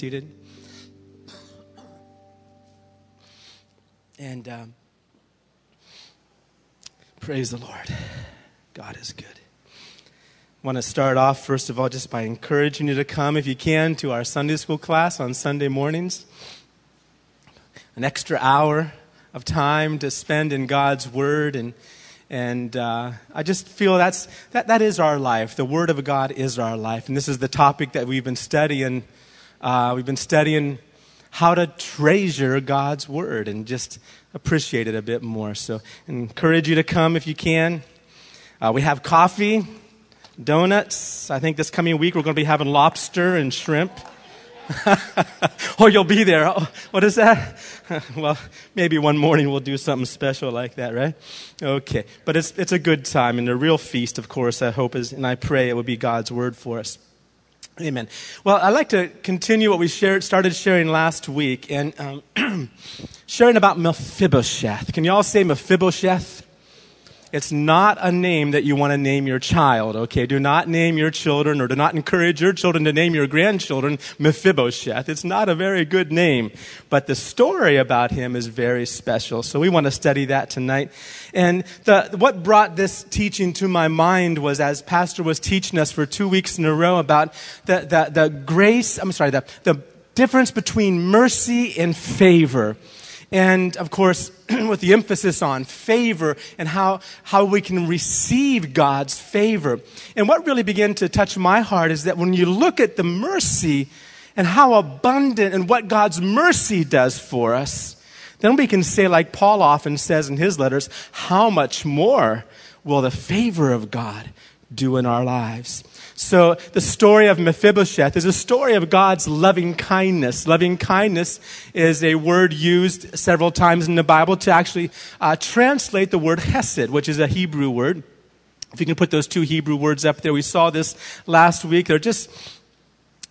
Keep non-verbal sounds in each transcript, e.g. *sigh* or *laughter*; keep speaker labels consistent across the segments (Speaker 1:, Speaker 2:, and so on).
Speaker 1: seated. And um, praise the Lord. God is good. I want to start off, first of all, just by encouraging you to come, if you can, to our Sunday school class on Sunday mornings. An extra hour of time to spend in God's Word. And, and uh, I just feel that's, that, that is our life. The Word of God is our life. And this is the topic that we've been studying uh, we've been studying how to treasure God's Word and just appreciate it a bit more. So, encourage you to come if you can. Uh, we have coffee, donuts. I think this coming week we're going to be having lobster and shrimp. *laughs* oh, you'll be there. Oh, what is that? *laughs* well, maybe one morning we'll do something special like that, right? Okay. But it's, it's a good time and a real feast, of course, I hope is, and I pray it will be God's word for us. Amen. Well, I'd like to continue what we shared, started sharing last week and um, *clears throat* sharing about Mephibosheth. Can you all say Mephibosheth? It's not a name that you want to name your child, okay? Do not name your children or do not encourage your children to name your grandchildren Mephibosheth. It's not a very good name, but the story about him is very special. So we want to study that tonight. And the, what brought this teaching to my mind was as Pastor was teaching us for two weeks in a row about the, the, the grace, I'm sorry, the, the difference between mercy and favor. And of course, *clears throat* with the emphasis on favor and how, how we can receive God's favor. And what really began to touch my heart is that when you look at the mercy and how abundant and what God's mercy does for us, then we can say, like Paul often says in his letters, how much more will the favor of God do in our lives? So the story of Mephibosheth is a story of God's loving kindness. Loving kindness is a word used several times in the Bible to actually uh, translate the word hesed, which is a Hebrew word. If you can put those two Hebrew words up there, we saw this last week. They're just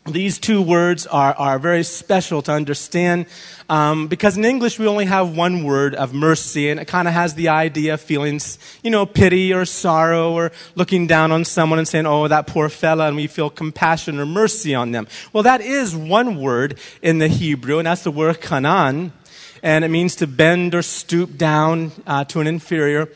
Speaker 1: these two words are, are very special to understand um, because in English we only have one word of mercy, and it kind of has the idea of feelings, you know, pity or sorrow or looking down on someone and saying, oh, that poor fella, and we feel compassion or mercy on them. Well, that is one word in the Hebrew, and that's the word kanan, and it means to bend or stoop down uh, to an inferior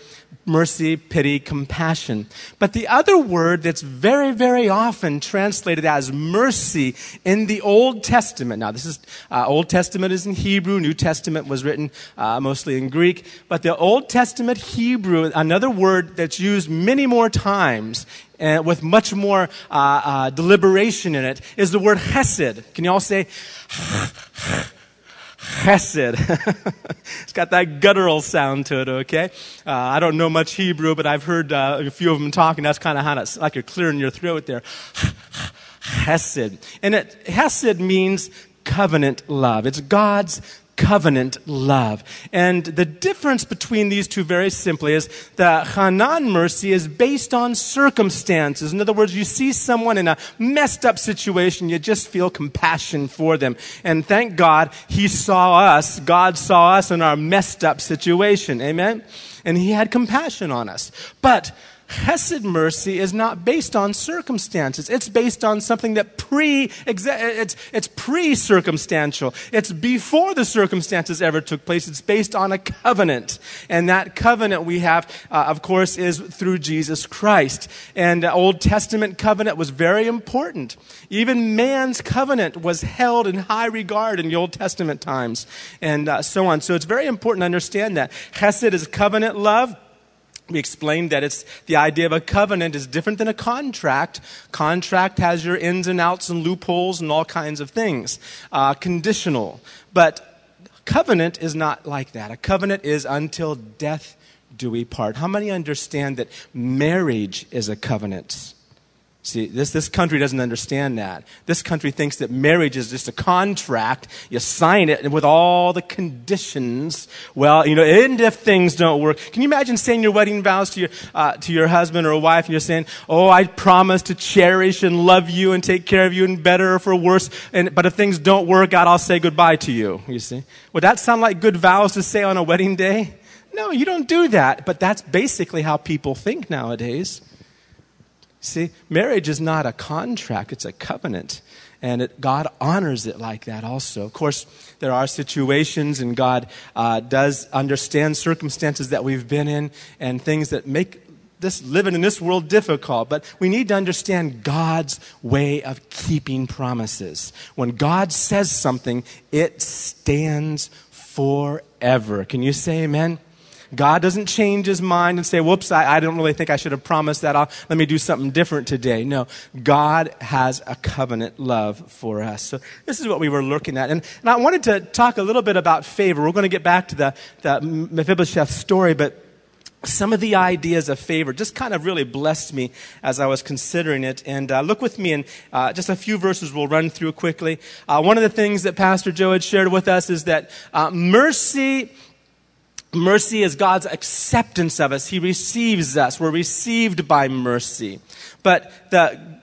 Speaker 1: mercy, pity, compassion. But the other word that's very, very often translated as mercy in the Old Testament. Now, this is, uh, Old Testament is in Hebrew, New Testament was written uh, mostly in Greek. But the Old Testament Hebrew, another word that's used many more times uh, with much more uh, uh, deliberation in it, is the word hesed. Can you all say chesed. *laughs* it's got that guttural sound to it, okay? Uh, I don't know much Hebrew, but I've heard uh, a few of them talking. That's kind of how it's like you're clearing your throat there. *laughs* Hesed. And it, Hesed means covenant love. It's God's covenant love. And the difference between these two, very simply, is that Hanan mercy is based on circumstances. In other words, you see someone in a messed up situation, you just feel compassion for them. And thank God he saw us, God saw us in our messed up situation. Amen? And he had compassion on us. But Chesed mercy is not based on circumstances. It's based on something that pre, it's, it's pre-circumstantial. It's before the circumstances ever took place. It's based on a covenant. And that covenant we have, uh, of course, is through Jesus Christ. And the Old Testament covenant was very important. Even man's covenant was held in high regard in the Old Testament times and uh, so on. So it's very important to understand that. Chesed is covenant love we explained that it's the idea of a covenant is different than a contract. Contract has your ins and outs and loopholes and all kinds of things. Uh, conditional. But covenant is not like that. A covenant is until death do we part. How many understand that marriage is a covenant? See, this, this country doesn't understand that. This country thinks that marriage is just a contract. You sign it with all the conditions. Well, you know, and if things don't work. Can you imagine saying your wedding vows to your, uh, to your husband or wife and you're saying, oh, I promise to cherish and love you and take care of you and better or for worse. And, but if things don't work out, I'll say goodbye to you. You see? Would that sound like good vows to say on a wedding day? No, you don't do that. But that's basically how people think nowadays. See, marriage is not a contract, it's a covenant. And it, God honors it like that also. Of course, there are situations, and God uh, does understand circumstances that we've been in and things that make this living in this world difficult, but we need to understand God's way of keeping promises. When God says something, it stands forever. Can you say amen? God doesn't change his mind and say, whoops, I, I don't really think I should have promised that. I'll, let me do something different today. No, God has a covenant love for us. So this is what we were looking at. And, and I wanted to talk a little bit about favor. We're going to get back to the, the Mephibosheth story, but some of the ideas of favor just kind of really blessed me as I was considering it. And uh, look with me in uh, just a few verses we'll run through quickly. Uh, one of the things that Pastor Joe had shared with us is that uh, mercy Mercy is God's acceptance of us. He receives us. We're received by mercy. But the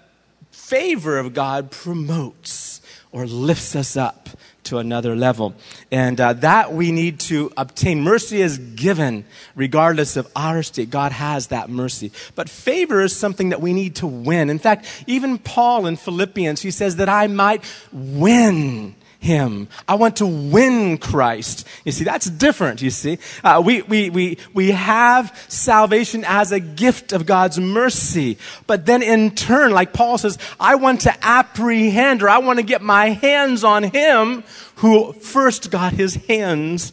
Speaker 1: favor of God promotes or lifts us up to another level. And uh, that we need to obtain. Mercy is given regardless of our state. God has that mercy. But favor is something that we need to win. In fact, even Paul in Philippians, he says that I might win him. I want to win Christ. You see, that's different, you see. Uh, we, we, we, we have salvation as a gift of God's mercy. But then in turn, like Paul says, I want to apprehend or I want to get my hands on him who first got his hands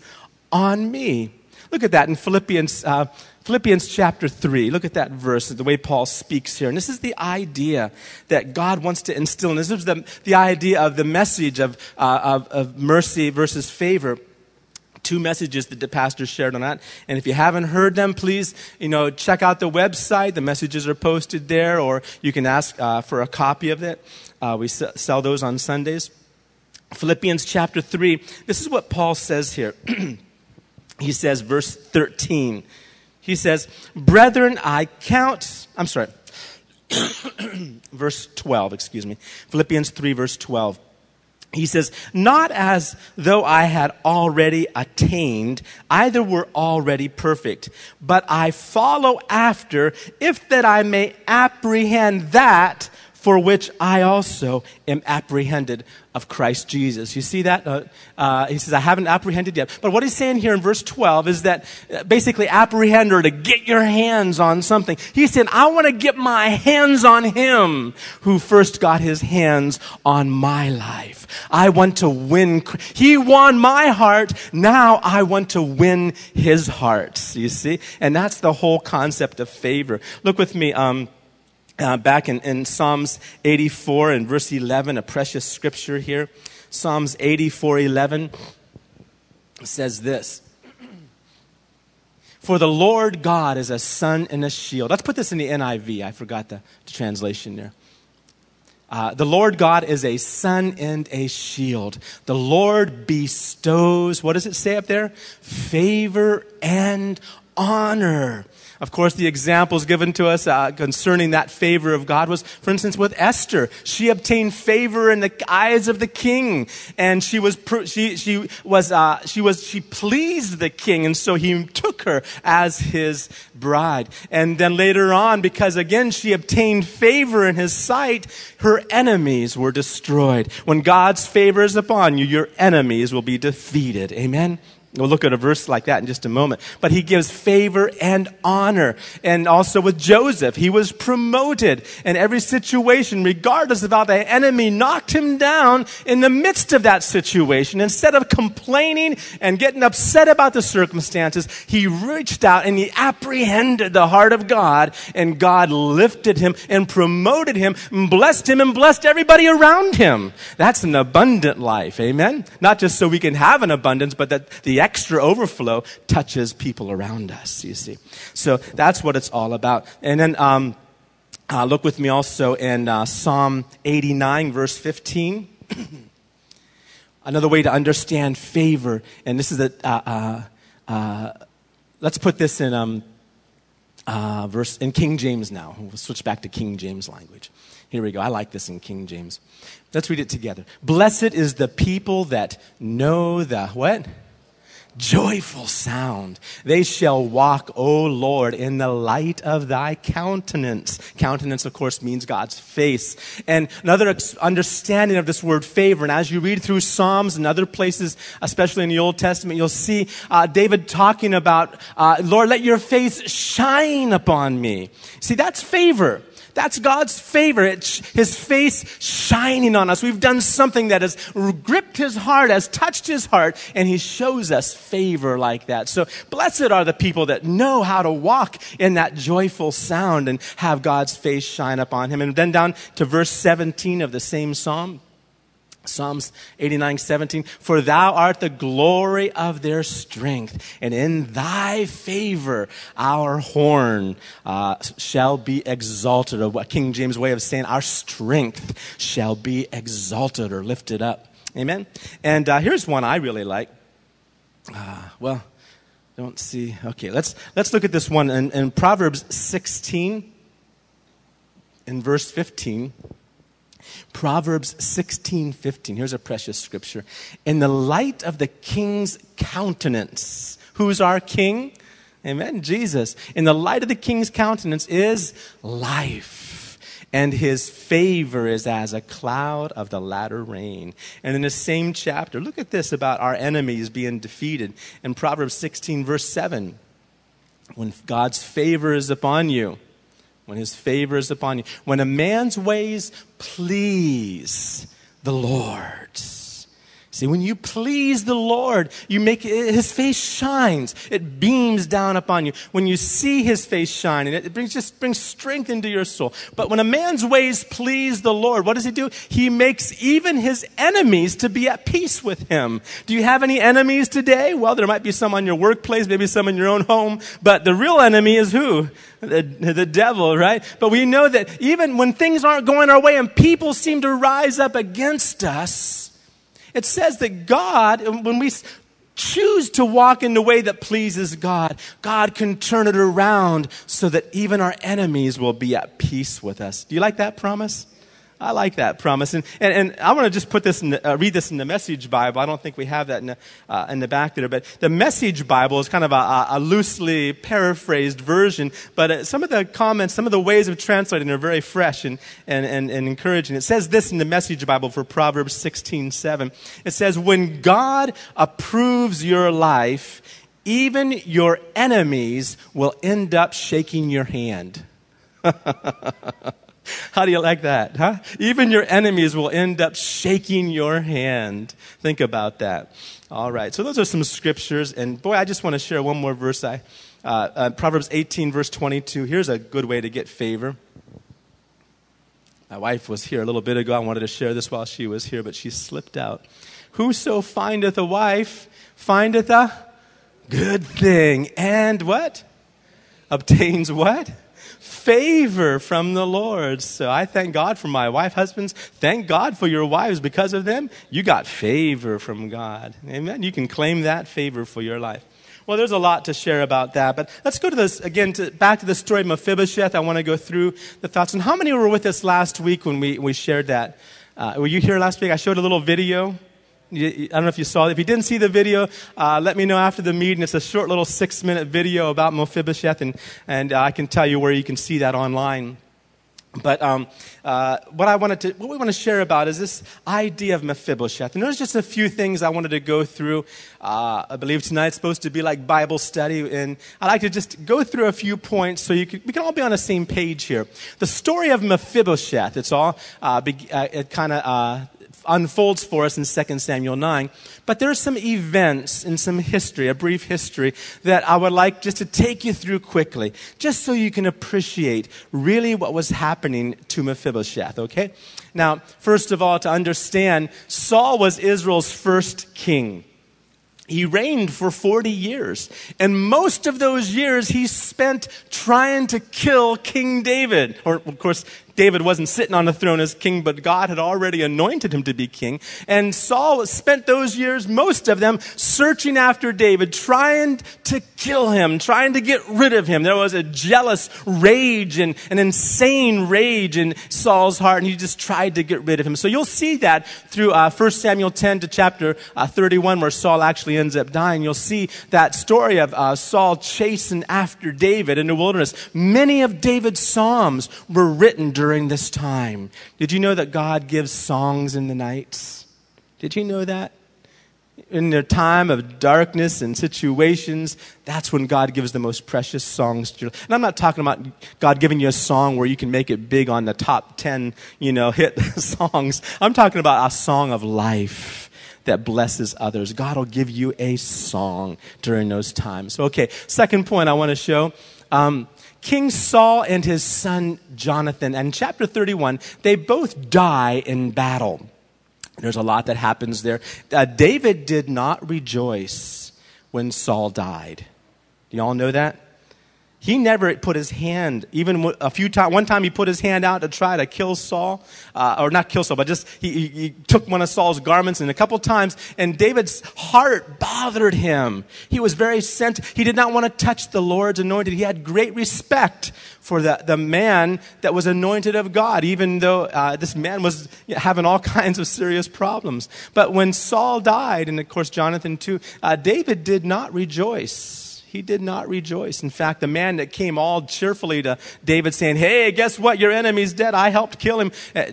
Speaker 1: on me. Look at that in Philippians uh, Philippians chapter 3, look at that verse, the way Paul speaks here. And this is the idea that God wants to instill. And this is the, the idea of the message of, uh, of, of mercy versus favor two messages that the pastor shared on that. And if you haven't heard them, please, you know, check out the website. The messages are posted there, or you can ask uh, for a copy of it. Uh, we sell those on Sundays. Philippians chapter 3, this is what Paul says here. *clears throat* he says, verse 13 he says, Brethren, I count, I'm sorry, *coughs* verse 12, excuse me. Philippians 3, verse 12. He says, Not as though I had already attained, either were already perfect, but I follow after, if that I may apprehend that for which I also am apprehended of Christ Jesus. You see that? Uh, uh, he says, I haven't apprehended yet. But what he's saying here in verse 12 is that uh, basically apprehend or to get your hands on something. He's saying, I want to get my hands on him who first got his hands on my life. I want to win. He won my heart. Now I want to win his heart. You see? And that's the whole concept of favor. Look with me. Um, uh, back in, in Psalms 84 and verse 11, a precious scripture here. Psalms 84 11 says this *clears throat* For the Lord God is a sun and a shield. Let's put this in the NIV. I forgot the, the translation there. Uh, the Lord God is a sun and a shield. The Lord bestows, what does it say up there? Favor and honor. Of course, the examples given to us uh, concerning that favor of God was, for instance, with Esther. She obtained favor in the eyes of the king, and she was she she was uh, she was she pleased the king, and so he took her as his bride. And then later on, because again she obtained favor in his sight, her enemies were destroyed. When God's favor is upon you, your enemies will be defeated. Amen. We'll look at a verse like that in just a moment. But he gives favor and honor. And also with Joseph, he was promoted in every situation, regardless of how the enemy knocked him down in the midst of that situation. Instead of complaining and getting upset about the circumstances, he reached out and he apprehended the heart of God and God lifted him and promoted him and blessed him and blessed everybody around him. That's an abundant life. Amen. Not just so we can have an abundance, but that the extra overflow touches people around us, you see. So that's what it's all about. And then, um, uh, look with me also in uh, Psalm 89, verse 15. *coughs* Another way to understand favor, and this is a, uh, uh, uh let's put this in um, uh, verse in King James now. We'll switch back to King James language. Here we go. I like this in King James. Let's read it together. Blessed is the people that know the what? Joyful sound. They shall walk, O Lord, in the light of thy countenance. Countenance, of course, means God's face. And another understanding of this word favor, and as you read through Psalms and other places, especially in the Old Testament, you'll see uh, David talking about, uh, Lord, let your face shine upon me. See, that's favor. That's God's favor. It's his face shining on us. We've done something that has gripped his heart, has touched his heart, and he shows us favor like that. So blessed are the people that know how to walk in that joyful sound and have God's face shine upon him. And then down to verse 17 of the same psalm. Psalms 89, 17, for thou art the glory of their strength, and in thy favor our horn uh, shall be exalted. What King James' way of saying, our strength shall be exalted or lifted up. Amen? And uh, here's one I really like. Uh, well, don't see. Okay, let's, let's look at this one in, in Proverbs 16, in verse 15. Proverbs 16, 15. Here's a precious scripture. In the light of the king's countenance, who's our king? Amen. Jesus. In the light of the king's countenance is life, and his favor is as a cloud of the latter rain. And in the same chapter, look at this about our enemies being defeated. In Proverbs 16, verse 7, when God's favor is upon you, when his favor is upon you. When a man's ways please the Lord. See, when you please the Lord, you make his face shines. It beams down upon you. When you see his face shining, it brings just brings strength into your soul. But when a man's ways please the Lord, what does he do? He makes even his enemies to be at peace with him. Do you have any enemies today? Well, there might be some on your workplace, maybe some in your own home, but the real enemy is who? The, the devil, right? But we know that even when things aren't going our way and people seem to rise up against us, it says that God, when we choose to walk in the way that pleases God, God can turn it around so that even our enemies will be at peace with us. Do you like that promise? I like that promise. And, and, and I want to just put this the, uh, read this in the Message Bible. I don't think we have that in the, uh, in the back there, but the Message Bible is kind of a, a loosely paraphrased version, but uh, some of the comments, some of the ways of translating are very fresh and, and, and, and encouraging. It says this in the Message Bible for Proverbs 16 7. It says, When God approves your life, even your enemies will end up shaking your hand. *laughs* *laughs* How do you like that, huh? Even your enemies will end up shaking your hand. Think about that. All right, so those are some scriptures, and boy, I just want to share one more verse. I, uh, uh, Proverbs 18, verse 22. Here's a good way to get favor. My wife was here a little bit ago. I wanted to share this while she was here, but she slipped out. Whoso findeth a wife findeth a good thing, and what? Obtains what? Favor from the Lord. So I thank God for my wife, husbands. Thank God for your wives. Because of them, you got favor from God. Amen. You can claim that favor for your life. Well, there's a lot to share about that, but let's go to this again, to, back to the story of Mephibosheth. I want to go through the thoughts. And how many were with us last week when we, we shared that? Uh, were you here last week? I showed a little video. I don't know if you saw it. If you didn't see the video, uh, let me know after the meeting. It's a short little six minute video about Mephibosheth, and, and uh, I can tell you where you can see that online. But um, uh, what I wanted to, what we want to share about is this idea of Mephibosheth. And there's just a few things I wanted to go through. Uh, I believe tonight's supposed to be like Bible study, and I'd like to just go through a few points so you we can all be on the same page here. The story of Mephibosheth. It's all uh, be, uh, it kind of uh, unfolds for us in 2 Samuel 9. But there are some events in some history, a brief history, that I would like just to take you through quickly, just so you can appreciate really what was happening to Mephibosheth, okay? Now, first of all, to understand, Saul was Israel's first king. He reigned for 40 years. And most of those years he spent trying to kill King David. Or, of course, David wasn't sitting on the throne as king, but God had already anointed him to be king. And Saul spent those years, most of them, searching after David, trying to kill him, trying to get rid of him. There was a jealous rage and an insane rage in Saul's heart, and he just tried to get rid of him. So you'll see that through uh, 1 Samuel 10 to chapter uh, 31, where Saul actually ends up dying. You'll see that story of uh, Saul chasing after David in the wilderness. Many of David's psalms were written during this time. Did you know that God gives songs in the nights? Did you know that? in their time of darkness and situations, that's when God gives the most precious songs to you. And I'm not talking about God giving you a song where you can make it big on the top 10, you know, *laughs* hit *laughs* songs. I'm talking about a song of life that blesses others. God will give you a song during those times. Okay, second point I want to show. Um, King Saul and his son Jonathan, and chapter 31, they both die in battle. There's a lot that happens there. Uh, David did not rejoice when Saul died. Do you all know that? He never put his hand, even a few times, one time he put his hand out to try to kill Saul, uh, or not kill Saul, but just he, he, he, took one of Saul's garments and a couple times, and David's heart bothered him. He was very sent, he did not want to touch the Lord's anointed. He had great respect for the, the man that was anointed of God, even though uh, this man was having all *laughs* kinds of serious problems. But when Saul died, and of course Jonathan too, uh, David did not rejoice he did not rejoice. In fact, the man that came all cheerfully to David saying, Hey, guess what? Your enemy's dead. I helped kill him. Uh,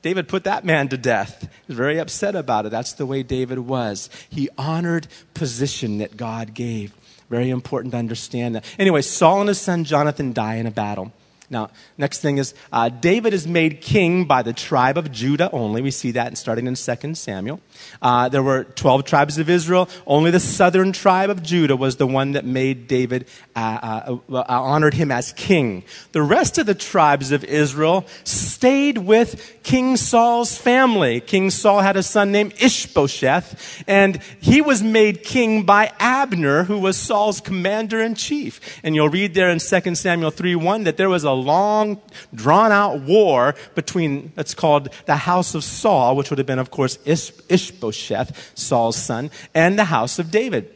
Speaker 1: David put that man to death. He was very upset about it. That's the way David was. He honored position that God gave. Very important to understand that. Anyway, Saul and his son Jonathan die in a battle. Now, next thing is uh, David is made king by the tribe of Judah only. We see that starting in 2 Samuel. Uh, there were 12 tribes of Israel. Only the southern tribe of Judah was the one that made David, uh, uh, uh honored him as king. The rest of the tribes of Israel stayed with King Saul's family. King Saul had a son named Ishbosheth, and he was made king by Abner, who was Saul's commander in chief. And you'll read there in 2 Samuel 3 1 that there was a long, drawn out war between, it's called the house of Saul, which would have been, of course, Ish- Ishbosheth, Saul's son, and the house of David.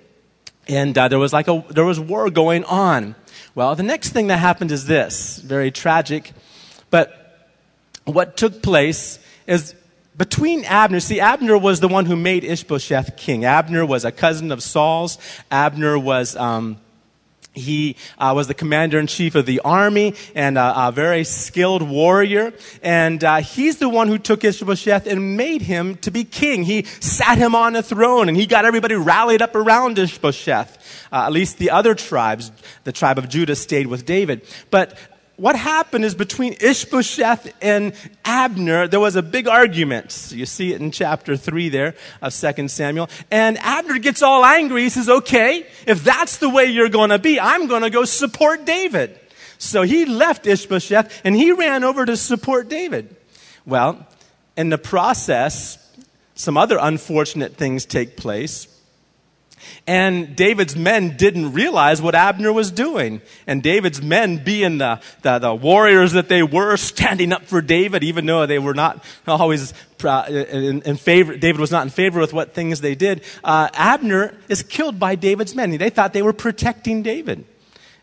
Speaker 1: And uh, there was like a, there was war going on. Well, the next thing that happened is this, very tragic. But what took place is between Abner, see, Abner was the one who made Ishbosheth king. Abner was a cousin of Saul's. Abner was, um, he uh, was the commander in chief of the army and a, a very skilled warrior. And uh, he's the one who took Ishbosheth and made him to be king. He sat him on a throne and he got everybody rallied up around Ishbosheth. Uh, at least the other tribes, the tribe of Judah, stayed with David. But what happened is between Ishbosheth and Abner, there was a big argument. You see it in chapter 3 there of 2 Samuel. And Abner gets all angry. He says, okay, if that's the way you're going to be, I'm going to go support David. So he left Ishbosheth and he ran over to support David. Well, in the process, some other unfortunate things take place. And David's men didn't realize what Abner was doing. And David's men, being the, the, the, warriors that they were, standing up for David, even though they were not always in, in favor, David was not in favor with what things they did, uh, Abner is killed by David's men. They thought they were protecting David.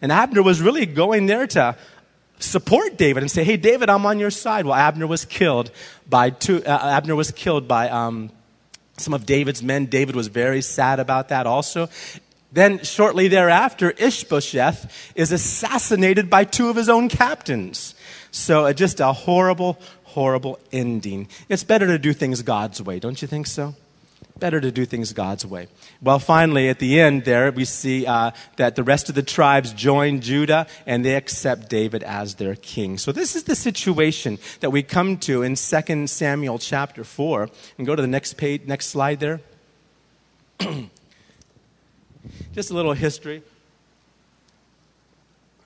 Speaker 1: And Abner was really going there to support David and say, hey, David, I'm on your side. Well, Abner was killed by two, uh, Abner was killed by, um, some of David's men. David was very sad about that also. Then, shortly thereafter, Ishbosheth is assassinated by two of his own captains. So, uh, just a horrible, horrible ending. It's better to do things God's way, don't you think so? Better to do things God's way. Well, finally, at the end there, we see uh, that the rest of the tribes join Judah and they accept David as their king. So this is the situation that we come to in 2 Samuel chapter 4. And go to the next page, next slide there. *clears throat* Just a little history.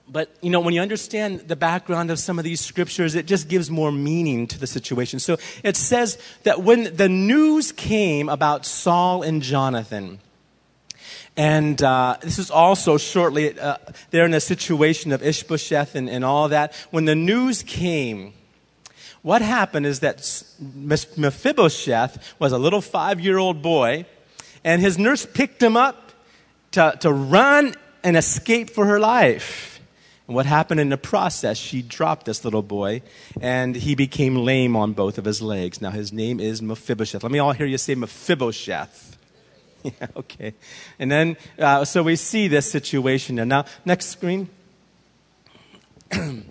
Speaker 1: But, you know, when you understand the background of some of these scriptures, it just gives more meaning to the situation. So it says that when the news came about Saul and Jonathan, and uh, this is also shortly, uh, they're in a situation of Ishbosheth and, and all that. When the news came what happened is that Mephibosheth was a little five year old boy, and his nurse picked him up to, to run and escape for her life. And what happened in the process, she dropped this little boy, and he became lame on both of his legs. Now, his name is Mephibosheth. Let me all hear you say Mephibosheth. *laughs* Yeah, okay. And then, uh, so we see this situation. And now, next screen. *clears throat* the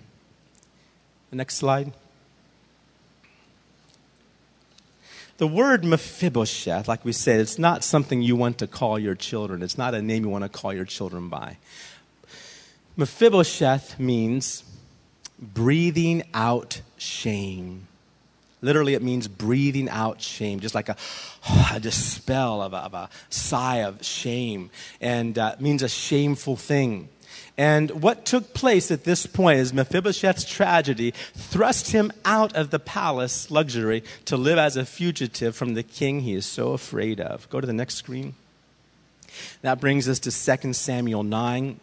Speaker 1: next slide. The word Mephibosheth, like we said, it's not something you want to call your children. It's not a name you want to call your children by. Mephibosheth means breathing out shame. Literally, it means breathing out shame, just like a, *sighs* a dispel of a, of a, sigh of shame, and uh, means a shameful thing. And what took place at this point is Mephibosheth's tragedy thrust him out of the palace luxury to live as a fugitive from the king he is so afraid of. Go to the next screen. That brings us to 2 Samuel 9.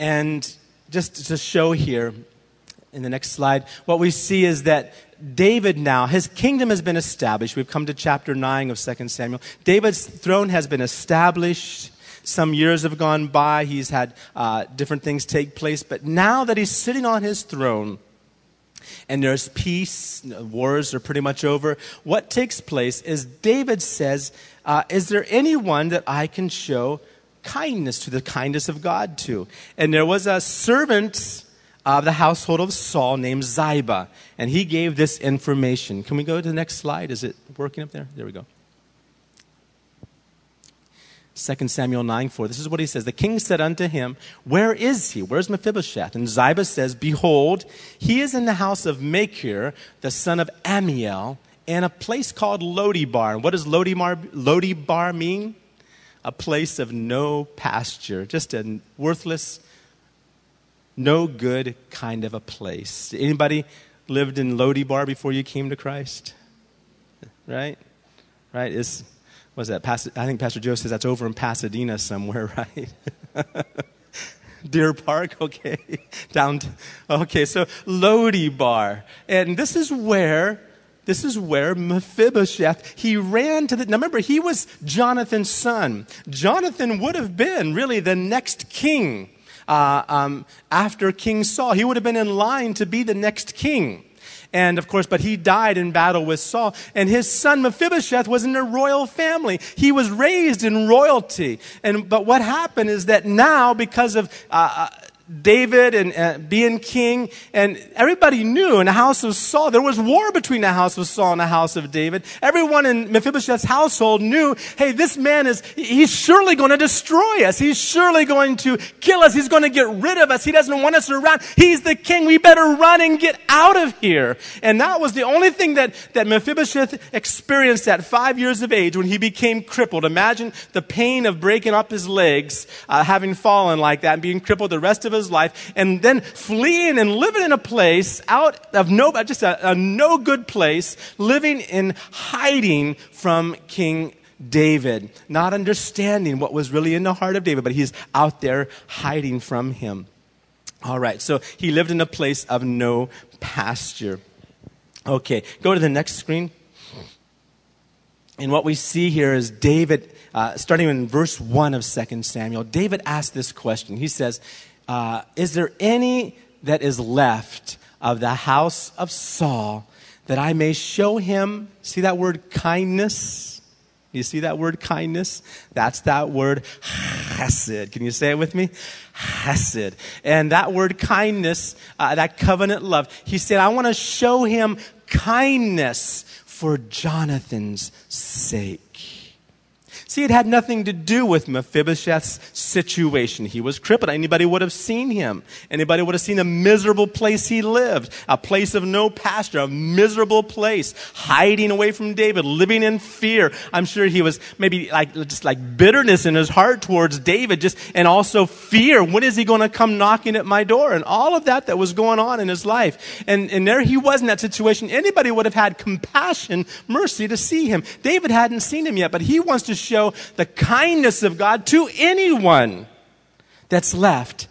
Speaker 1: And just to show here in the next slide, what we see is that David now, his kingdom has been established. We've come to chapter 9 of 2 Samuel. David's throne has been established. Some years have gone by. He's had uh, different things take place. But now that he's sitting on his throne, and there's peace, wars are pretty much over. What takes place is David says, uh, Is there anyone that I can show kindness to, the kindness of God to. And there was a servant of the household of Saul named Ziba, and he gave this information. Can we go to the next slide? Is it working up there? There we go. 2 Samuel 9 4. This is what he says. The king said unto him, Where is he? Where's Mephibosheth? And Ziba says, Behold, he is in the house of Machir, the son of Ammiel, in a place called Lodebar. And what does Lodebar, Lodebar mean? A place of no pasture, just a worthless, no good kind of a place. Anybody lived in Lodebar before you came to Christ? Right? Right? Is was that? I think Pastor Joe says that's over in Pasadena somewhere, *laughs* right? Deer Park, okay. Down, okay, so Lo Debar. And this is where this is where Mephibosheth, he ran to the, now remember, he was Jonathan's son. Jonathan would have been really the next king uh, um, after King Saul. He would have been in line to be the next king. And of course, but he died in battle with Saul. And his son Mephibosheth was in a royal family. He was raised in royalty. And, but what happened is that now, because of uh, uh David and uh, being king, and everybody knew in the house of Saul, there was war between the house of Saul and the house of David. Everyone in Mephibosheth's household knew, hey, this man is, he's surely going to destroy us. He's surely going to kill us. He's going to get rid of us. He doesn't want us around. He's the king. We better run and get out of here. And that was the only thing that, that Mephibosheth experienced at five years of age when he became crippled. Imagine the pain of breaking up his legs, uh, having fallen like that and being crippled the rest of his his life and then fleeing and living in a place out of no, just a, a no good place, living in hiding from King David, not understanding what was really in the heart of David, but he's out there hiding from him. All right, so he lived in a place of no pasture. Okay, go to the next screen. And what we see here is David, uh, starting in verse 1 of 2 Samuel, David asked this question. He says, uh, Is there any that is left of the house of Saul that I may show him? See that word kindness? You see that word kindness? That's that word chesed. Can you say it with me? Chesed. And that word kindness, uh, that covenant love, he said, I want to show him kindness for Jonathan's sake. See, it had nothing to do with Mephibosheth's situation. He was crippled. Anybody would have seen him. Anybody would have seen the miserable place he lived, a place of no pasture, a miserable place, hiding away from David, living in fear. I'm sure he was maybe like, just like bitterness in his heart towards David, just, and also fear. When is he going to come knocking at my door? And all of that that was going on in his life. And, and there he was in that situation. Anybody would have had compassion, mercy to see him. David hadn't seen him yet, but he wants to show show the kindness of God to anyone that's left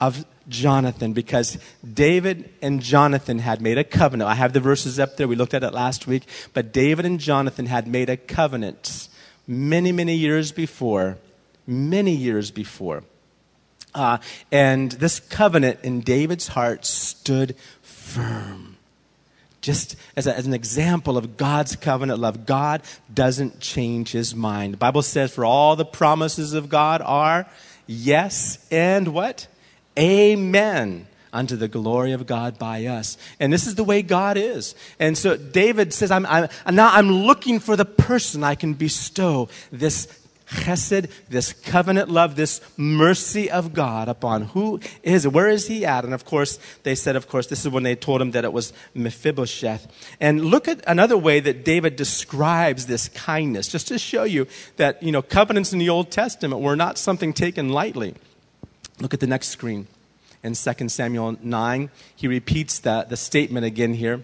Speaker 1: of Jonathan because David and Jonathan had made a covenant. I have the verses up there. We looked at it last week. But David and Jonathan had made a covenant many, many years before. Many years before. Uh, and this covenant in David's heart stood firm. Just as, a, as an example of God's covenant love, God doesn't change his mind. The Bible says, for all the promises of God are yes and what? Amen unto the glory of God by us. And this is the way God is. And so David says, I'm, I'm, now I'm looking for the person I can bestow this chesed, this covenant love, this mercy of God upon who is, where is he at? And of course, they said, of course, this is when they told him that it was Mephibosheth. And look at another way that David describes this kindness, just to show you that, you know, covenants in the Old Testament were not something taken lightly. Look at the next screen. In 2 Samuel 9, he repeats the, the statement again here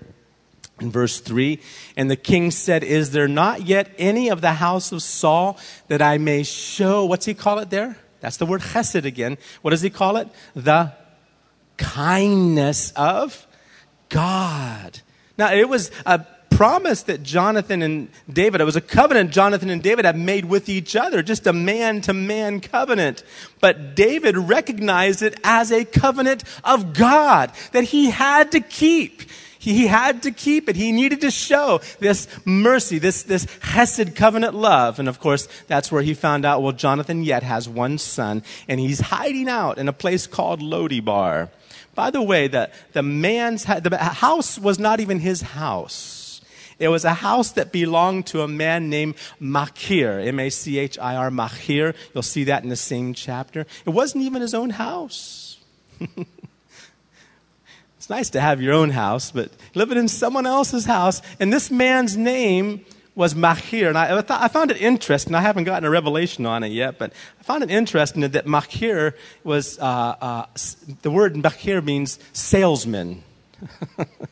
Speaker 1: in verse 3 and the king said is there not yet any of the house of saul that i may show what's he call it there that's the word chesed again what does he call it the kindness of god now it was a promise that Jonathan and David, it was a covenant Jonathan and David had made with each other, just a man to man covenant. But David recognized it as a covenant of God that he had to keep. He had to keep it. He needed to show this mercy, this, this Hesed covenant love. And of course, that's where he found out, well, Jonathan yet has one son, and he's hiding out in a place called Lodebar. By the way, the, the man's, the house was not even his house. It was a house that belonged to a man named Machir, M A C H I R, Machir. You'll see that in the same chapter. It wasn't even his own house. *laughs* nice to have your own house, but living in someone else's house, and this man's name was Machir. And I, I, found it interesting. I haven't gotten a revelation on it yet, but I found it interesting that Machir was, uh, uh, the word Machir means salesman. *laughs*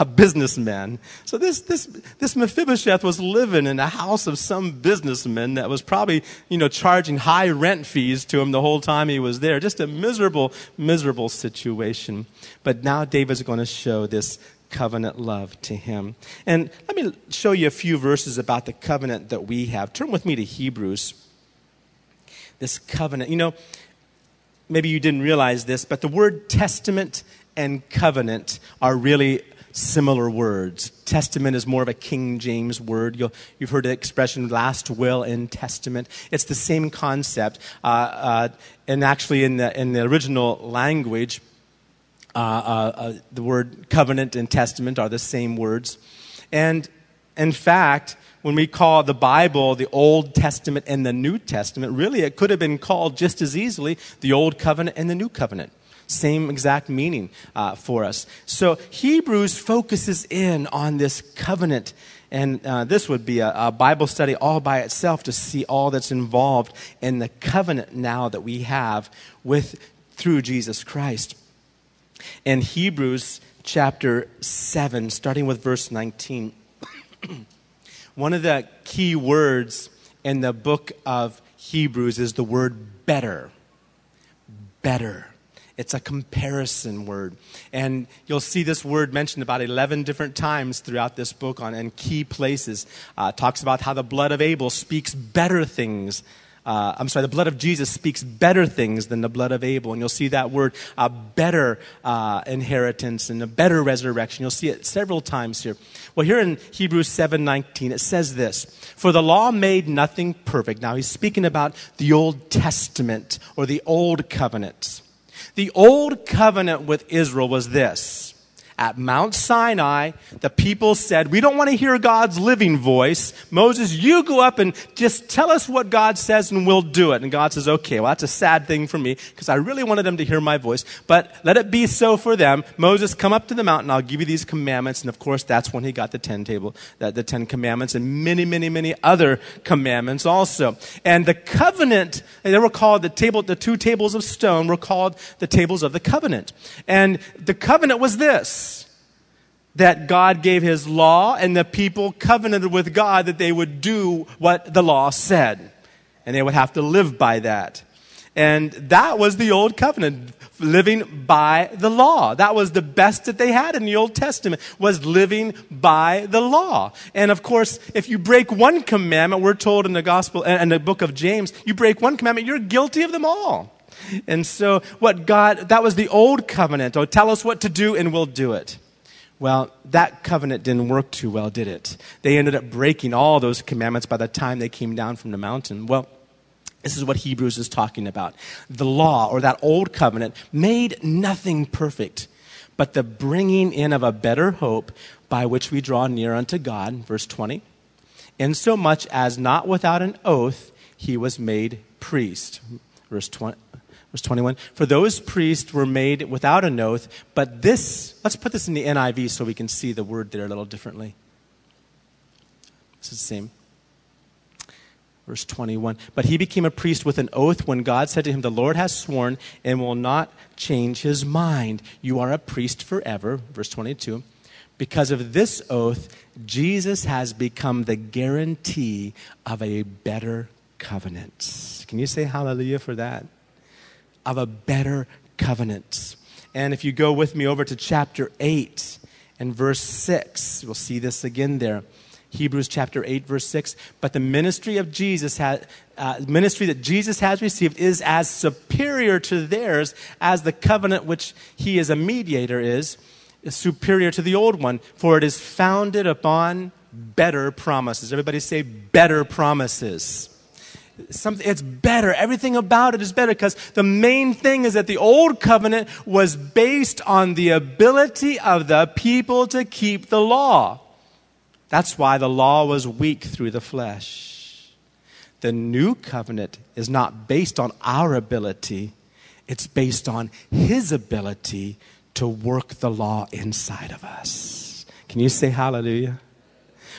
Speaker 1: a businessman. So this, this, this Mephibosheth was living in a house of some businessman that was probably, you know, charging high rent fees to him the whole time he was there. Just a miserable, miserable situation. But now David's going to show this covenant love to him. And let me show you a few verses about the covenant that we have. Turn with me to Hebrews. This covenant. You know, maybe you didn't realize this, but the word testament and covenant are really similar words. Testament is more of a King James word. you have heard the expression last will and testament. It's the same concept. Uh, uh, and actually, in the, in the original language, uh, uh, uh, the word covenant and testament are the same words. And in fact, when we call the Bible the Old Testament and the New Testament, really it could have been called just as easily the Old Covenant and the New Covenant. Same exact meaning uh, for us. So Hebrews focuses in on this covenant. And uh, this would be a, a, Bible study all by itself to see all that's involved in the covenant now that we have with through Jesus Christ. In Hebrews chapter 7, starting with verse 19, *clears throat* one of the key words in the book of Hebrews is the word better. Better. It's a comparison word. And you'll see this word mentioned about 11 different times throughout this book on in key places. Uh, talks about how the blood of Abel speaks better things uh, I'm sorry, the blood of Jesus speaks better things than the blood of Abel. And you'll see that word, a better uh, inheritance and a better resurrection. You'll see it several times here. Well, here in Hebrews 7:19, it says this: "For the law made nothing perfect." Now he's speaking about the Old Testament or the Old Covenant. The old covenant with Israel was this at Mount Sinai, the people said, We don't want to hear God's living voice. Moses, you go up and just tell us what God says and we'll do it. And God says, Okay, well, that's a sad thing for me because I really wanted them to hear my voice, but let it be so for them. Moses, come up to the mountain, I'll give you these commandments. And of course, that's when he got the ten table, the, the ten commandments and many, many, many other commandments also. And the covenant, they were called the table, the two tables of stone were called the tables of the covenant. And the covenant was this that God gave his law and the people covenanted with God that they would do what the law said. And they would have to live by that. And that was the old covenant, living by the law. That was the best that they had in the Old Testament, was living by the law. And of course, if you break one commandment, we're told in the gospel, and the book of James, you break one commandment, you're guilty of them all. And so what God, that was the old covenant. Oh, tell us what to do and we'll do it. Well, that covenant didn't work too well, did it? They ended up breaking all those commandments by the time they came down from the mountain. Well, this is what Hebrews is talking about. The law, or that old covenant, made nothing perfect, but the bringing in of a better hope by which we draw near unto God, verse 20, insomuch as not without an oath he was made priest, verse 20. Verse 21. For those priests were made without an oath, but this, let's put this in the NIV so we can see the word there a little differently. This is the same. Verse 21. But he became a priest with an oath when God said to him, The Lord has sworn and will not change his mind. You are a priest forever. Verse 22. Because of this oath, Jesus has become the guarantee of a better covenant. Can you say hallelujah for that? Of a better covenant. And if you go with me over to chapter 8 and verse 6, we'll see this again there. Hebrews chapter 8, verse 6. But the ministry of Jesus has, uh, ministry that Jesus has received is as superior to theirs as the covenant which he as a mediator is, is superior to the old one, for it is founded upon better promises. Everybody say better promises. Something, it's better. Everything about it is better because the main thing is that the old covenant was based on the ability of the people to keep the law. That's why the law was weak through the flesh. The new covenant is not based on our ability, it's based on His ability to work the law inside of us. Can you say hallelujah?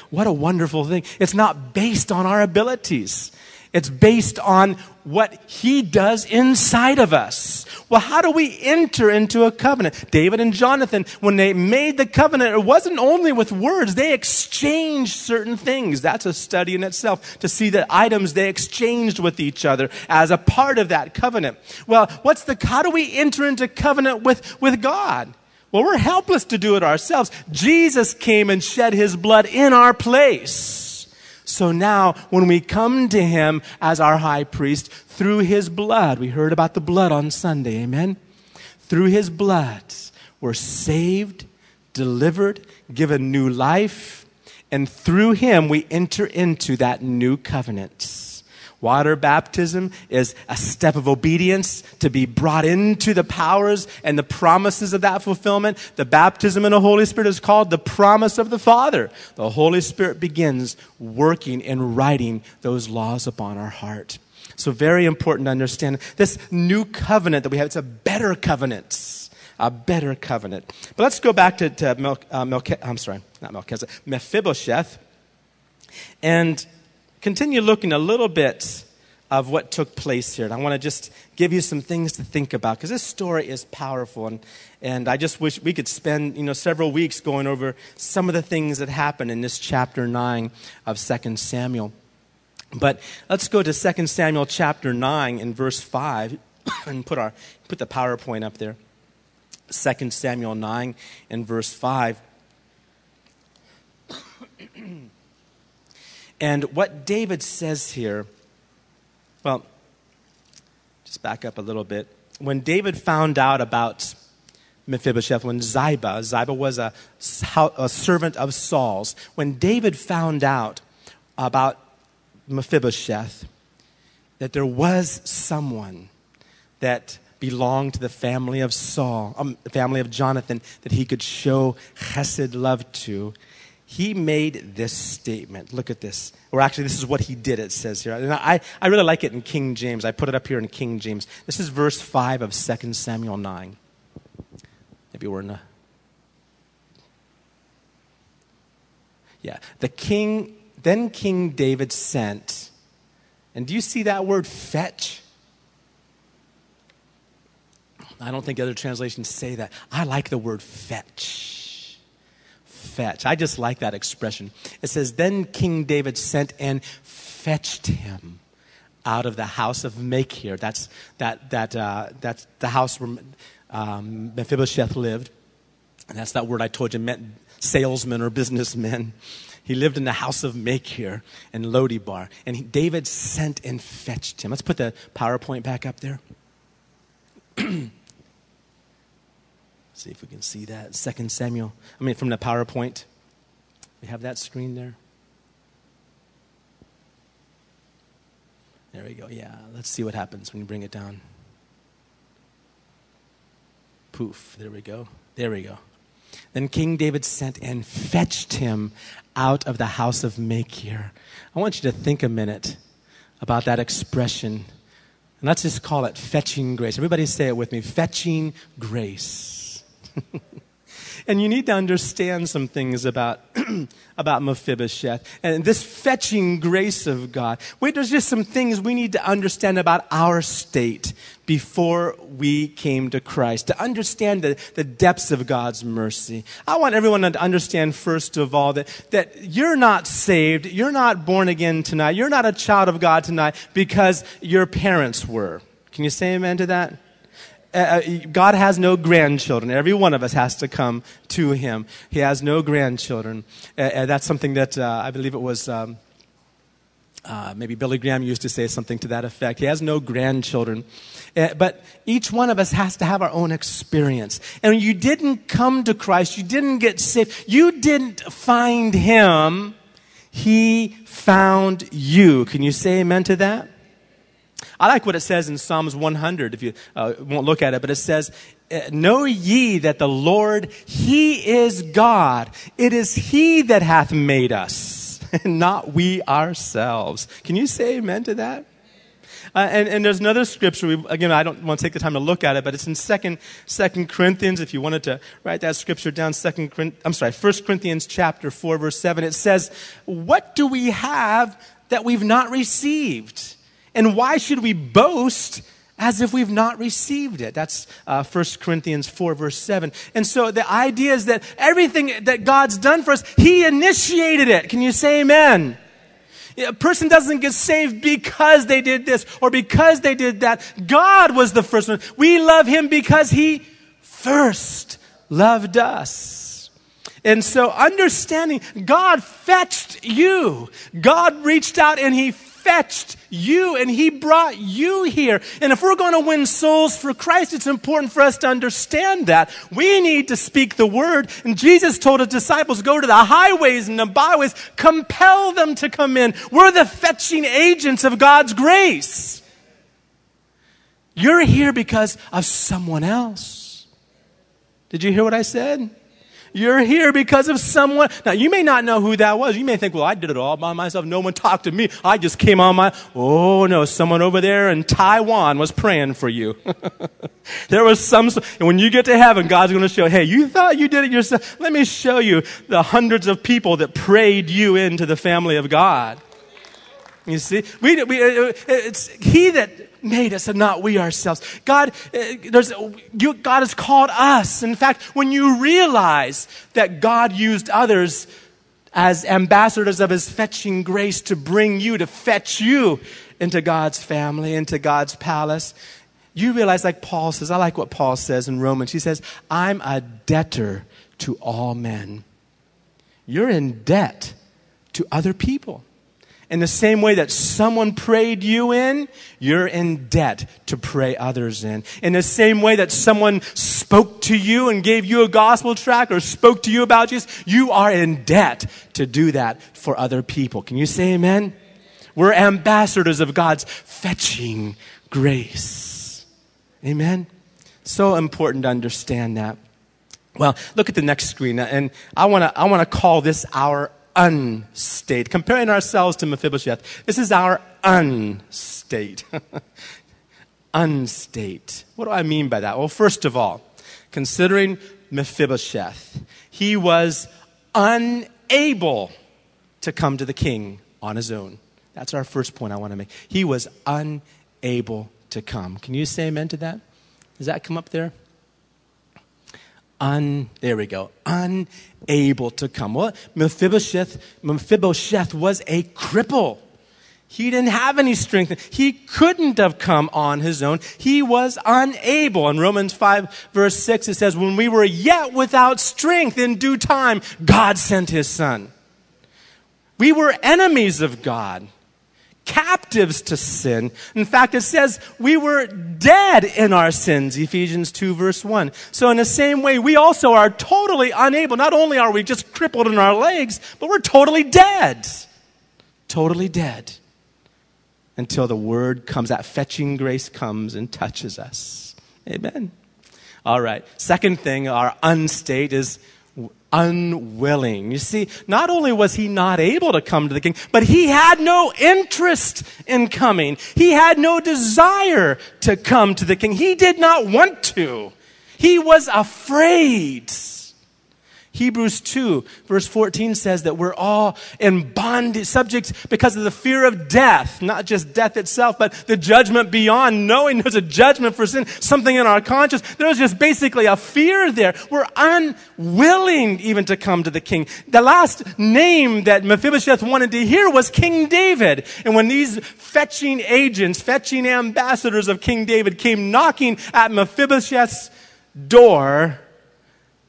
Speaker 1: What a wonderful thing. It's not based on our abilities. It's based on what he does inside of us. Well, how do we enter into a covenant? David and Jonathan, when they made the covenant, it wasn't only with words, they exchanged certain things. That's a study in itself to see the items they exchanged with each other as a part of that covenant. Well, what's the, how do we enter into covenant with, with God? Well, we're helpless to do it ourselves. Jesus came and shed his blood in our place. So now, when we come to him as our high priest through his blood, we heard about the blood on Sunday, amen? Through his blood, we're saved, delivered, given new life, and through him we enter into that new covenant. Water baptism is a step of obedience to be brought into the powers and the promises of that fulfillment. The baptism in the Holy Spirit is called the promise of the Father. The Holy Spirit begins working and writing those laws upon our heart. So, very important to understand this new covenant that we have. It's a better covenant. A better covenant. But let's go back to, to uh, I'm sorry, not Melchizedek, Mephibosheth. And continue looking a little bit of what took place here. And I want to just give you some things to think about because this story is powerful. And, and I just wish we could spend you know, several weeks going over some of the things that happened in this chapter 9 of 2 Samuel. But let's go to 2 Samuel chapter 9 and verse 5 *coughs* and put, our, put the PowerPoint up there. 2 Samuel 9 and verse 5. *coughs* And what David says here, well, just back up a little bit. When David found out about Mephibosheth, when Ziba, Ziba was a, a servant of Saul's, when David found out about Mephibosheth, that there was someone that belonged to the family of Saul, um, family of Jonathan, that he could show chesed love to he made this statement. Look at this. Or actually, this is what he did, it says here. And I, I really like it in King James. I put it up here in King James. This is verse 5 of 2 Samuel 9. Maybe we're in a. Yeah. The king, then King David sent. And do you see that word fetch? I don't think other translations say that. I like the word fetch fetch. I just like that expression. It says, Then King David sent and fetched him out of the house of Machir. That's, that, that, uh, that's the house where um, Mephibosheth lived. And that's that word I told you meant salesman or businessman. He lived in the house of Machir in Lodebar. And he, David sent and fetched him. Let's put the PowerPoint back up there. *clears throat* see if we can see that. Second Samuel. I mean, from the PowerPoint. We have that screen there. There we go. Yeah, let's see what happens when you bring it down. Poof. There we go. There we go. Then King David sent and fetched him out of the house of Machir. I want you to think a minute about that expression. And let's just call it fetching grace. Everybody say it with me fetching grace. *laughs* And you need to understand some things about, *clears throat* about Mephibosheth and this fetching grace of God. Wait, there's just some things we need to understand about our state before we came to Christ, to understand the, the depths of God's mercy. I want everyone to understand, first of all, that, that you're not saved, you're not born again tonight, you're not a child of God tonight because your parents were. Can you say amen to that? Uh, uh, God has no grandchildren. Every one of us has to come to Him. He has no grandchildren. Uh, uh that's something that uh, I believe it was. Um, maybe Billy Graham used to say something to that effect. He has no grandchildren. but each one of us has to have our own experience. And you didn't come to Christ, you didn't get saved, you didn't find Him, He found you. Can you say amen to that? I like what it says in Psalms 100, if you uh, won't look at it, but it says, uh, Know ye that the Lord, He is God. It is He that hath made us, and *laughs* not we ourselves. Can you say amen to that? Uh, and, and, there's another scripture. We, again, I don't want to take the time to look at it, but it's in Second, Second Corinthians. If you wanted to write that scripture down, Second, I'm sorry, First Corinthians chapter four, verse seven. It says, "What do we have that we've not received?" And why should we boast as if we've not received it? That's uh, 1 Corinthians 4, verse 7. And so the idea is that everything that God's done for us, He initiated it. Can you say amen? A person doesn't get saved because they did this or because they did that. God was the first one. We love Him because He first loved us. And so understanding God fetched you. God reached out and He fetched you and he brought you here. And if we're going to win souls for Christ, it's important for us to understand that. We need to speak the word. And Jesus told his disciples, go to the highways and the byways, compel them to come in. We're the fetching agents of God's grace. You're here because of someone else. Did you hear what I said? You're here because of someone. Now, you may not know who that was. You may think, well, I did it all by myself. No one talked to me. I just came on my. Oh, no, someone over there in Taiwan was praying for you. *laughs* there was some. And when you get to heaven, God's going to show, hey, you thought you did it yourself. Let me show you the hundreds of people that prayed you into the family of God. You see, we, we, uh, it's He that made us and not we ourselves. God, uh, there's, you, God has called us. In fact, when you realize that God used others as ambassadors of His fetching grace to bring you, to fetch you into God's family, into God's palace, you realize, like Paul says, I like what Paul says in Romans. He says, I'm a debtor to all men. You're in debt to other people. In the same way that someone prayed you in, you're in debt to pray others in. In the same way that someone spoke to you and gave you a gospel track or spoke to you about Jesus, you are in debt to do that for other people. Can you say amen? We're ambassadors of God's fetching grace. Amen? So important to understand that. Well, look at the next screen, and I want to I want to call this our unstate. Comparing ourselves to Mephibosheth, this is our unstate. *laughs* unstate. What do I mean by that? Well, first of all, considering Mephibosheth, he was unable to come to the king on his own. That's our first point I want to make. He was unable to come. Can you say amen to that? Does that come up there? Un, there we go, unable to come. Well, Mephibosheth, Mephibosheth was a cripple. He didn't have any strength. He couldn't have come on his own. He was unable. In Romans 5 verse 6 it says, when we were yet without strength in due time, God sent his son. We were enemies of God, captives to sin. In fact, it says we were dead in our sins, Ephesians 2 verse 1. So in the same way, we also are totally unable. Not only are we just crippled in our legs, but we're totally dead. Totally dead until the word comes, that fetching grace comes and touches us. Amen. All right. Second thing, our unstate is unwilling. You see, not only was he not able to come to the king, but he had no interest in coming. He had no desire to come to the king. He did not want to. He was afraid. Hebrews 2, verse 14 says that we're all in bondage, subjects because of the fear of death, not just death itself, but the judgment beyond, knowing there's a judgment for sin, something in our conscience. There's just basically a fear there. We're unwilling even to come to the king. The last name that Mephibosheth wanted to hear was King David. And when these fetching agents, fetching ambassadors of King David came knocking at Mephibosheth's door,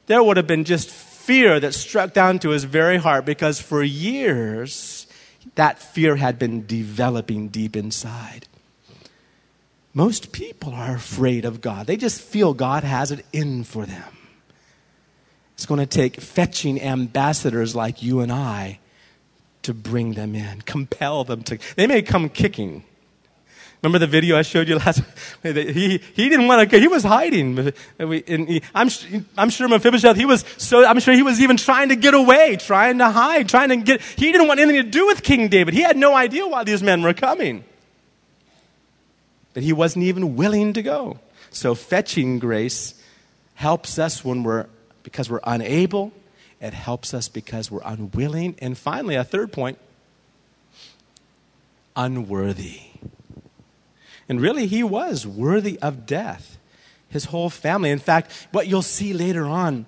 Speaker 1: there would have been just fear that struck down to his very heart because for years that fear had been developing deep inside. Most people are afraid of God. They just feel God has it in for them. It's going to take fetching ambassadors like you and I to bring them in, compel them to. They may come kicking, Remember the video I showed you last? *laughs* He, he didn't want to, go, he was hiding. He, I'm, I'm sure Mephibosheth, he was so, I'm sure he was even trying to get away, trying to hide, trying to get, he didn't want anything to do with King David. He had no idea why these men were coming. But he wasn't even willing to go. So fetching grace helps us when we're, because we're unable. It helps us because we're unwilling. And finally, a third point, unworthy. And really, he was worthy of death. His whole family. In fact, what you'll see later on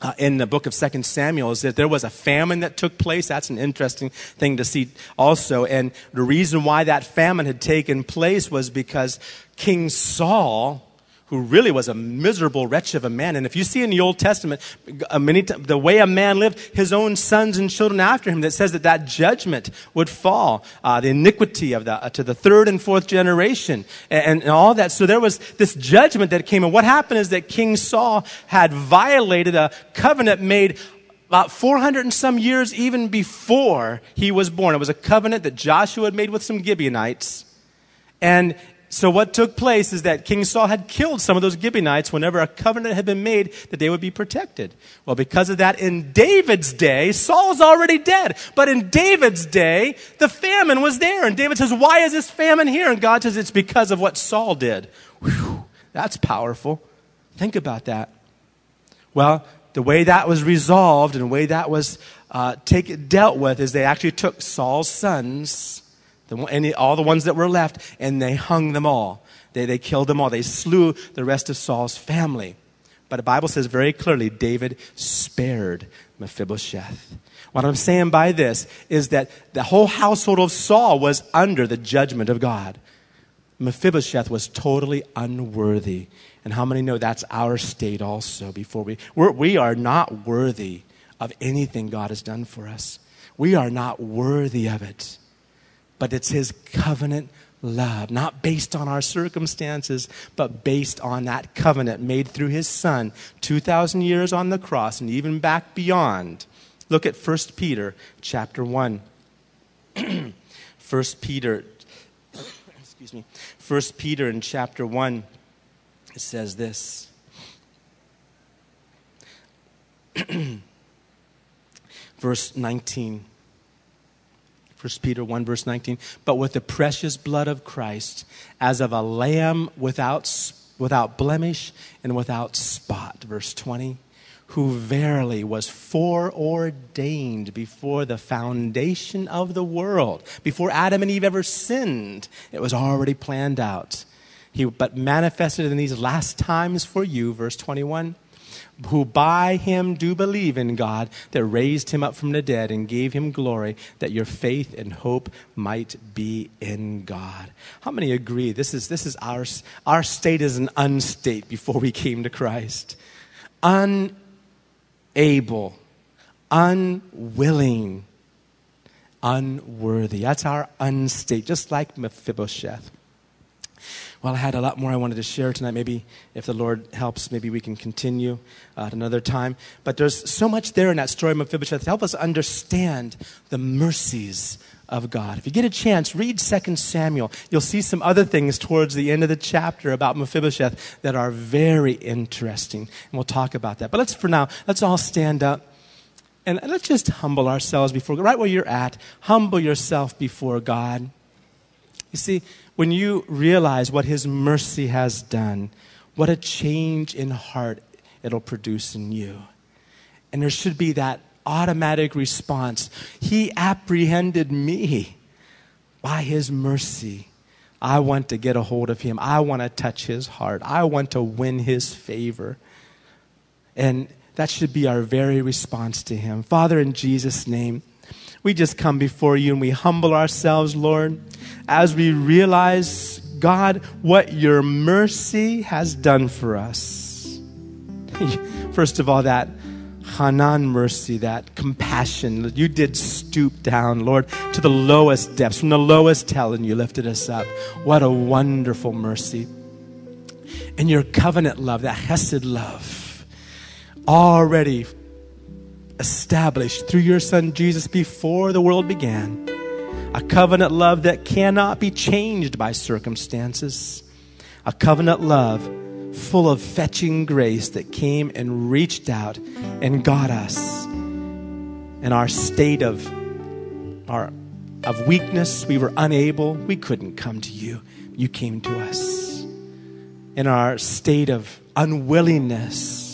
Speaker 1: uh, in the book of Second Samuel is that there was a famine that took place. That's an interesting thing to see also. And the reason why that famine had taken place was because King Saul who really was a miserable wretch of a man. And if you see in the Old Testament, many t- the way a man lived, his own sons and children after him, that says that that judgment would fall, uh, the iniquity of the, uh, to the third and fourth generation, and, and, all that. So there was this judgment that came. And what happened is that King Saul had violated a covenant made about 400 and some years even before he was born. It was a covenant that Joshua had made with some Gibeonites. And so what took place is that King Saul had killed some of those Gibeonites whenever a covenant had been made that they would be protected. Well, because of that, in David's day, Saul's already dead. But in David's day, the famine was there. And David says, why is this famine here? And God says, it's because of what Saul did. Whew, that's powerful. Think about that. Well, the way that was resolved and the way that was uh, take, dealt with is they actually took Saul's sons the, all the ones that were left, and they hung them all. They, they killed them all. They slew the rest of Saul's family. But the Bible says very clearly David spared Mephibosheth. What I'm saying by this is that the whole household of Saul was under the judgment of God. Mephibosheth was totally unworthy. And how many know that's our state also before we, we're, we are not worthy of anything God has done for us. We are not worthy of it but it's His covenant love, not based on our circumstances, but based on that covenant made through His Son 2,000 years on the cross and even back beyond. Look at 1 Peter chapter 1. *clears throat* 1 Peter, *coughs* excuse me, 1 Peter in chapter 1, it says this. *clears throat* Verse 19. 1 Peter 1, verse 19. But with the precious blood of Christ, as of a lamb without, without blemish and without spot. Verse 20. Who verily was foreordained before the foundation of the world, before Adam and Eve ever sinned. It was already planned out. He but manifested in these last times for you, verse 21 who by him do believe in God that raised him up from the dead and gave him glory, that your faith and hope might be in God. How many agree? This is, this is our, our state as an unstate before we came to Christ. Unable, unwilling, unworthy. That's our unstate, just like Mephibosheth. Well, I had a lot more I wanted to share tonight. Maybe if the Lord helps, maybe we can continue uh, at another time. But there's so much there in that story of Mephibosheth to help us understand the mercies of God. If you get a chance, read 2 Samuel. You'll see some other things towards the end of the chapter about Mephibosheth that are very interesting. And we'll talk about that. But let's, for now, let's all stand up. And let's just humble ourselves before, God. right where you're at, humble yourself before God. You see, when you realize what His mercy has done, what a change in heart it'll produce in you. And there should be that automatic response He apprehended me by His mercy. I want to get a hold of Him. I want to touch His heart. I want to win His favor. And that should be our very response to Him. Father, in Jesus' name, we just come before you and we humble ourselves, Lord, as we realize, God, what your mercy has done for us. *laughs* First of all, that Hanan mercy, that compassion. You did stoop down, Lord, to the lowest depths, from the lowest hell, and you lifted us up. What a wonderful mercy. And your covenant love, that Hesed love, already established through your Son Jesus before the world began. A covenant love that cannot be changed by circumstances. A covenant love full of fetching grace that came and reached out and got us in our state of our of weakness we were unable we couldn't come to you you came to us in our state of unwillingness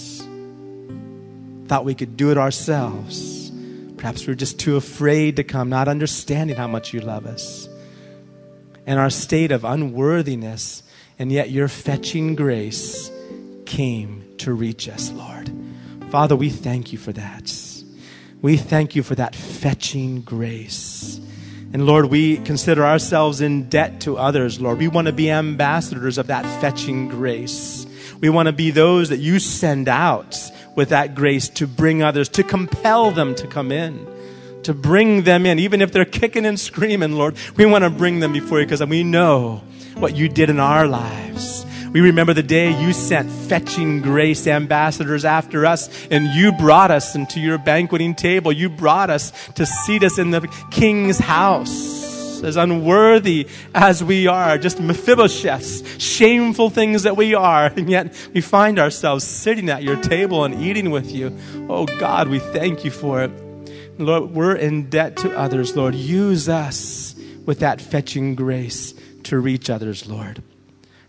Speaker 1: thought we could do it ourselves. Perhaps we are just too afraid to come, not understanding how much you love us. And our state of unworthiness, and yet your fetching grace came to reach us, Lord. Father, we thank you for that. We thank you for that fetching grace. And Lord, we consider ourselves in debt to others, Lord. We want to be ambassadors of that fetching grace. We want to be those that you send out with that grace to bring others, to compel them to come in, to bring them in, even if they're kicking and screaming, Lord. We want to bring them before you because we know what you did in our lives. We remember the day you sent fetching grace ambassadors after us, and you brought us into your banqueting table. You brought us to seat us in the king's house as unworthy as we are, just Mephibosheths, shameful things that we are, and yet we find ourselves sitting at your table and eating with you. Oh God, we thank you for it. Lord, we're in debt to others, Lord. Use us with that fetching grace to reach others, Lord.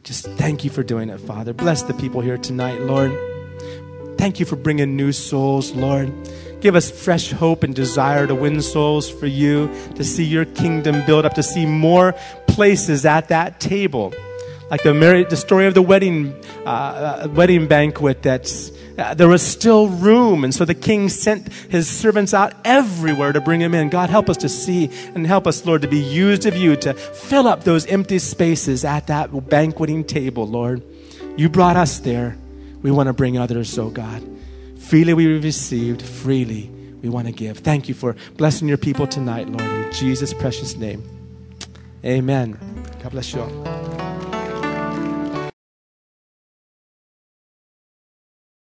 Speaker 1: Just thank you for doing it, Father. Bless the people here tonight, Lord. Thank you for bringing new souls, Lord. Give us fresh hope and desire to win souls for you, to see your kingdom build up, to see more places at that table. Like the, the story of the wedding, uh, uh, wedding banquet that's uh, there was still room. And so the king sent his servants out everywhere to bring him in. God, help us to see and help us, Lord, to be used of you to fill up those empty spaces at that banqueting table, Lord. You brought us there. We want to bring others, oh God. Freely we received, freely we want to give. Thank you for blessing your people tonight, Lord, in Jesus' precious name. Amen. God bless you all.